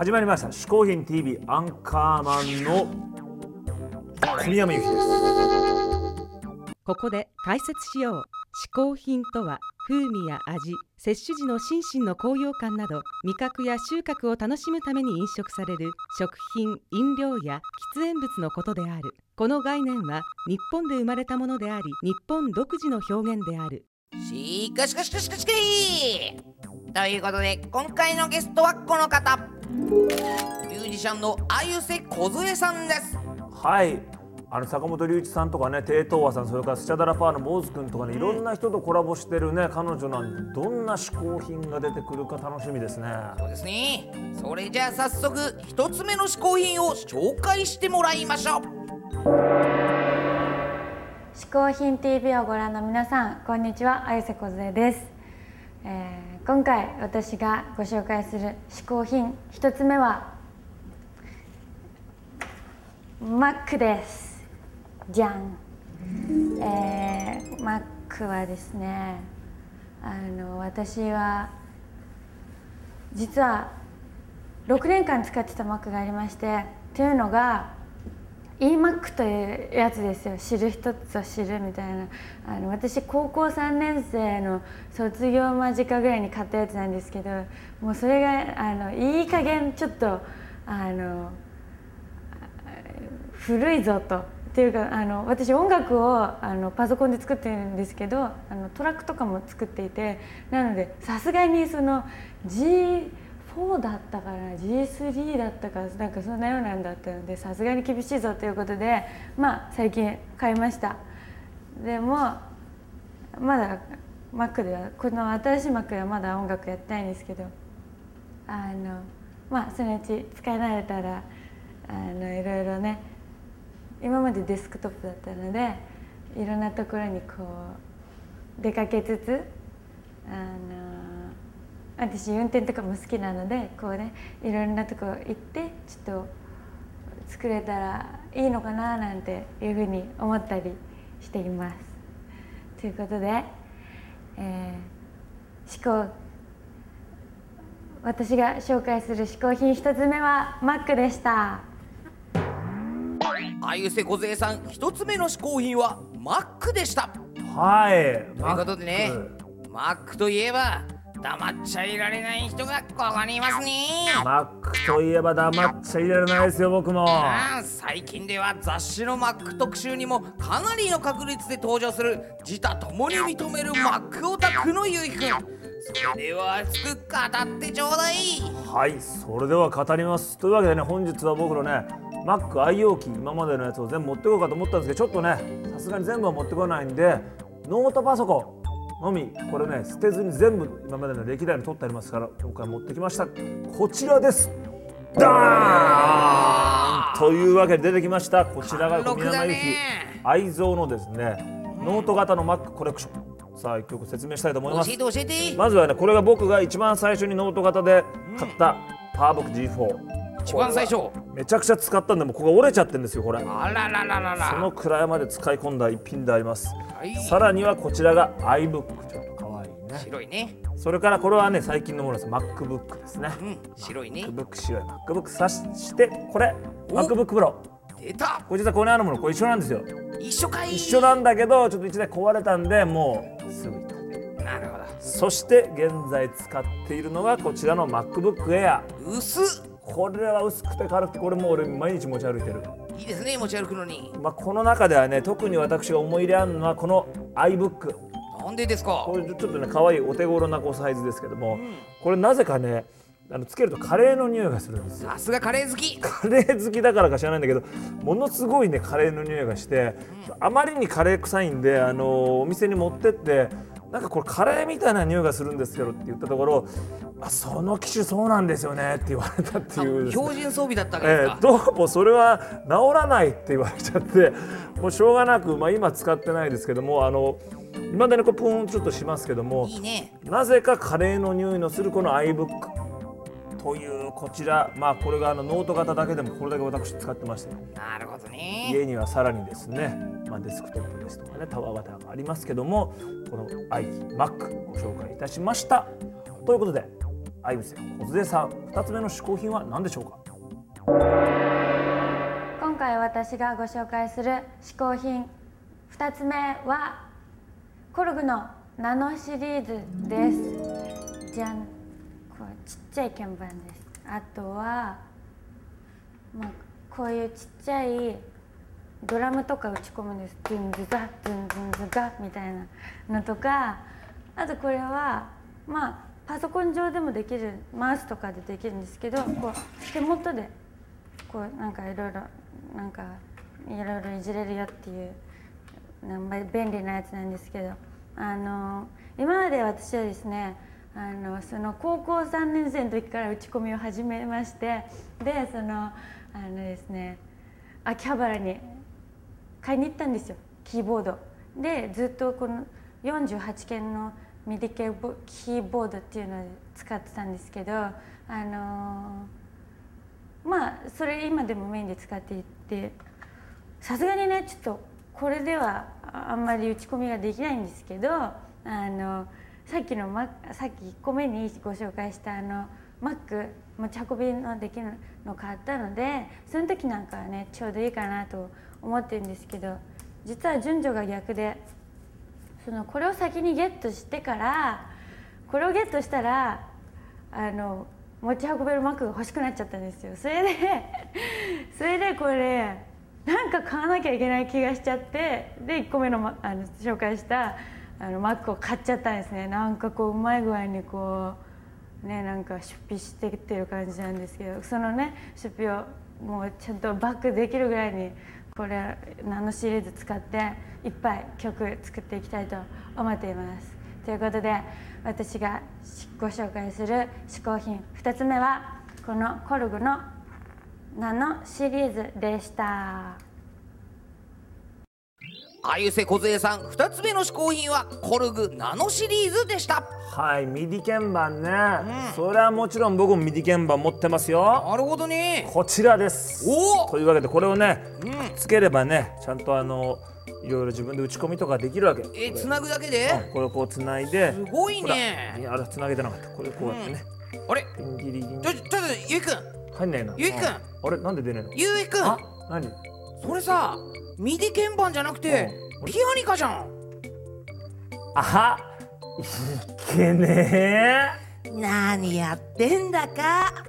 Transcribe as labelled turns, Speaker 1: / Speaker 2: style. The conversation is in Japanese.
Speaker 1: 始まりました「嗜好品 TV アンカーマン」の小宮山由紀です。
Speaker 2: ここで解説しよう。嗜好品とは風味や味摂取時の心身の高揚感など味覚や収穫を楽しむために飲食される食品飲料や喫煙物のことである。この概念は日本で生まれたものであり日本独自の表現である。
Speaker 3: しかしかしかしかしかし。ということで今回のゲストはこの方ミュージシャンの鮎瀬梢さんです。
Speaker 1: はい。あの坂本龍一さんとかね低東和さんそれからスチャダラパーの坊主君とかねいろんな人とコラボしてるね彼女なんでどんな嗜好品が出てくるか楽しみですね。
Speaker 3: そうですね。それじゃあ早速一つ目の嗜好品を紹介してもらいましょう。
Speaker 4: 嗜好品 TV をご覧の皆さんこんにちは。綾瀬梢です、えー今回私がご紹介する嗜好品一つ目はマックです。じゃん、えーマックはですねあの私は実は6年間使ってたマックがありましてというのが EMAC というやつですよ知る人ぞ知るみたいなあの私高校3年生の卒業間近ぐらいに買ったやつなんですけどもうそれがあのいい加減ちょっとあの古いぞと。っていうかあの私音楽をあのパソコンで作ってるんですけどあのトラックとかも作っていてなのでさすがにその G 4だったかな G3 だったかなんかそんなようなんだったのでさすがに厳しいぞということでまあ最近買いました。でもまだ Mac ではこの新しい Mac ではまだ音楽やってないんですけどあのまあそのうち使い慣れたらあのいろいろね今までデスクトップだったのでいろんなところにこう出かけつつあの私運転とかも好きなのでこうねいろんなとこ行ってちょっと作れたらいいのかななんていうふうに思ったりしています。ということで、えー、思考私が紹介する嗜好品一つ目はマックでした。
Speaker 3: 鮎瀬梢さん一つ目の嗜好品はマックでした
Speaker 1: はい
Speaker 3: ということでねマックといえば黙っちゃいられない人がここにいますね。
Speaker 1: マックといえば黙っちゃいられないですよ僕も。
Speaker 3: 最近では雑誌のマック特集にもかなりの確率で登場する自他ともに認めるマックオタクのゆいくん。それでは熱く語ってちょうだい。
Speaker 1: はいそれでは語ります。というわけでね本日は僕のねマック愛用機今までのやつを全部持ってこようかと思ったんですけどちょっとねさすがに全部は持ってこないんでノートパソコンのみこれね捨てずに全部今までの歴代に取ってありますから今回持ってきました。こちらです。ダーンというわけで出てきました。こちらが小宮山由紀。愛蔵のですねノート型のマックコレクション。さあ一挙説明したいと思います。まずはねこれが僕が一番最初にノート型で買ったパワーブック G4
Speaker 3: 一番最初。
Speaker 1: めちゃくちゃ使ったんでもうここが折れちゃってるんですよこれ。
Speaker 3: あららららら。
Speaker 1: そのくらいまで使い込んだ一品であります。
Speaker 3: はい。
Speaker 1: さらにはこちらが iBook ちょっと可愛いね。
Speaker 3: 白いね。
Speaker 1: それからこれはね最近のものです。MacBook ですね。
Speaker 3: うん白いね。
Speaker 1: MacBook 白い MacBook さしてこれ MacBook Pro
Speaker 3: 出た。
Speaker 1: これ実はここにあるものこれ一緒なんですよ。
Speaker 3: 一緒かい。
Speaker 1: 一緒なんだけどちょっと一台壊れたんでもうすぐ行った
Speaker 3: なるほど。
Speaker 1: そして現在使っているのがこちらの MacBook Air
Speaker 3: 薄っ
Speaker 1: これは薄くて軽くてこれもう俺毎日持ち歩いてる、
Speaker 3: いいですね持ち歩くのに。
Speaker 1: まあ、この中ではね特に私が思い入れあるのはこの iBook
Speaker 3: なんでですか？
Speaker 1: これちょっとね可愛いお手頃なこうサイズですけども、これなぜかねあのつけるとカレーの匂いがするんですよ。
Speaker 3: さすがカレー好き。
Speaker 1: カレー好きだからか知らないんだけどものすごいねカレーの匂いがして、あまりにカレー臭いんであのお店に持ってってなんかこれカレーみたいな匂いがするんですけどって言ったところあその機種そうなんですよねって言われたっていうね。
Speaker 3: 標準装備だったわけです
Speaker 1: え
Speaker 3: か
Speaker 1: ー、どうもそれは治らないって言われちゃってもうしょうがなく、まあ、今使ってないですけどもあの今だにこうプーンちょっとしますけども
Speaker 3: いいね。
Speaker 1: なぜかカレーの匂いのするこの iBook というこちらまあこれがあのノート型だけでもこれだけ私使ってまして
Speaker 3: なるほどね。
Speaker 1: 家にはさらにですね、まあ、デスクトップですとかねタワー型がありますけどもこの 愛機 Mac ご紹介いたしました。ということであゆせこずえさん2つ目の嗜好品は何でしょうか？
Speaker 4: 今回私がご紹介する嗜好品2つ目はコルグのナノシリーズです。じゃんこうちっちゃい鍵盤です。あとは、まあ、こういうちっちゃいドラムとか打ち込むんです。ズンズザズンズンズガみたいなのとかあとこれはまあパソコン上でもできるマウスとかでできるんですけどこう手元でこうなんかいろいろなんかいろいろいじれるよっていう便利なやつなんですけどあの今まで私はですねあのその高校3年生の時から打ち込みを始めましてでそのあのですね秋葉原に買いに行ったんですよキーボード。でずっとこの48鍵の MIDI 系キーボードっていうのを使ってたんですけどあのまあそれ今でもメインで使っていてさすがにねちょっとこれではあんまり打ち込みができないんですけどあのさっきの、ま、さっき1個目にご紹介したあの Mac 持ち運びのできるの買ったのでその時なんかはねちょうどいいかなと思ってるんですけど実は順序が逆でそのこれを先にゲットしてからこれをゲットしたらあの持ち運べるマックが欲しくなっちゃったんですよ。それで それでこれなんか買わなきゃいけない気がしちゃってで1個目のあの紹介したあのマックを買っちゃったんですね。なんかこううまい具合にこうねなんか出費してってる感じなんですけどそのね出費をもうちゃんとバックできるぐらいにこれナノシリーズ使っていっぱい曲作っていきたいと思っています。ということで私がご紹介する嗜好品2つ目はこの KORG のナノシリーズでした。
Speaker 3: あゆせこずえさん2つ目の嗜好品は KORG nano シリーズでした。
Speaker 1: はい MIDI 鍵盤ね、それはもちろん僕も MIDI 鍵盤持ってますよ。
Speaker 3: なるほどね。
Speaker 1: こちらです。
Speaker 3: お！お
Speaker 1: というわけでこれをね
Speaker 3: うん。
Speaker 1: つければねちゃんとあのいろいろ自分で打ち込みとかできるわけ。
Speaker 3: えつなぐだけで？
Speaker 1: うんこれをこうつないで。す
Speaker 3: ごいね。
Speaker 1: いやあれつなげてなかった。これこうやってね、
Speaker 3: あれ？
Speaker 1: ギリギン
Speaker 3: ちょちょっとゆいくん。
Speaker 1: 入んないな。
Speaker 3: ゆいくん。
Speaker 1: うん。あれ？なんで出ねえの？
Speaker 3: ゆいくん。
Speaker 1: あ何？
Speaker 3: それさ MIDI 鍵盤じゃなくて
Speaker 1: うん。
Speaker 3: ピアニカじゃん。
Speaker 1: あいけねえ。
Speaker 3: 何やってんだか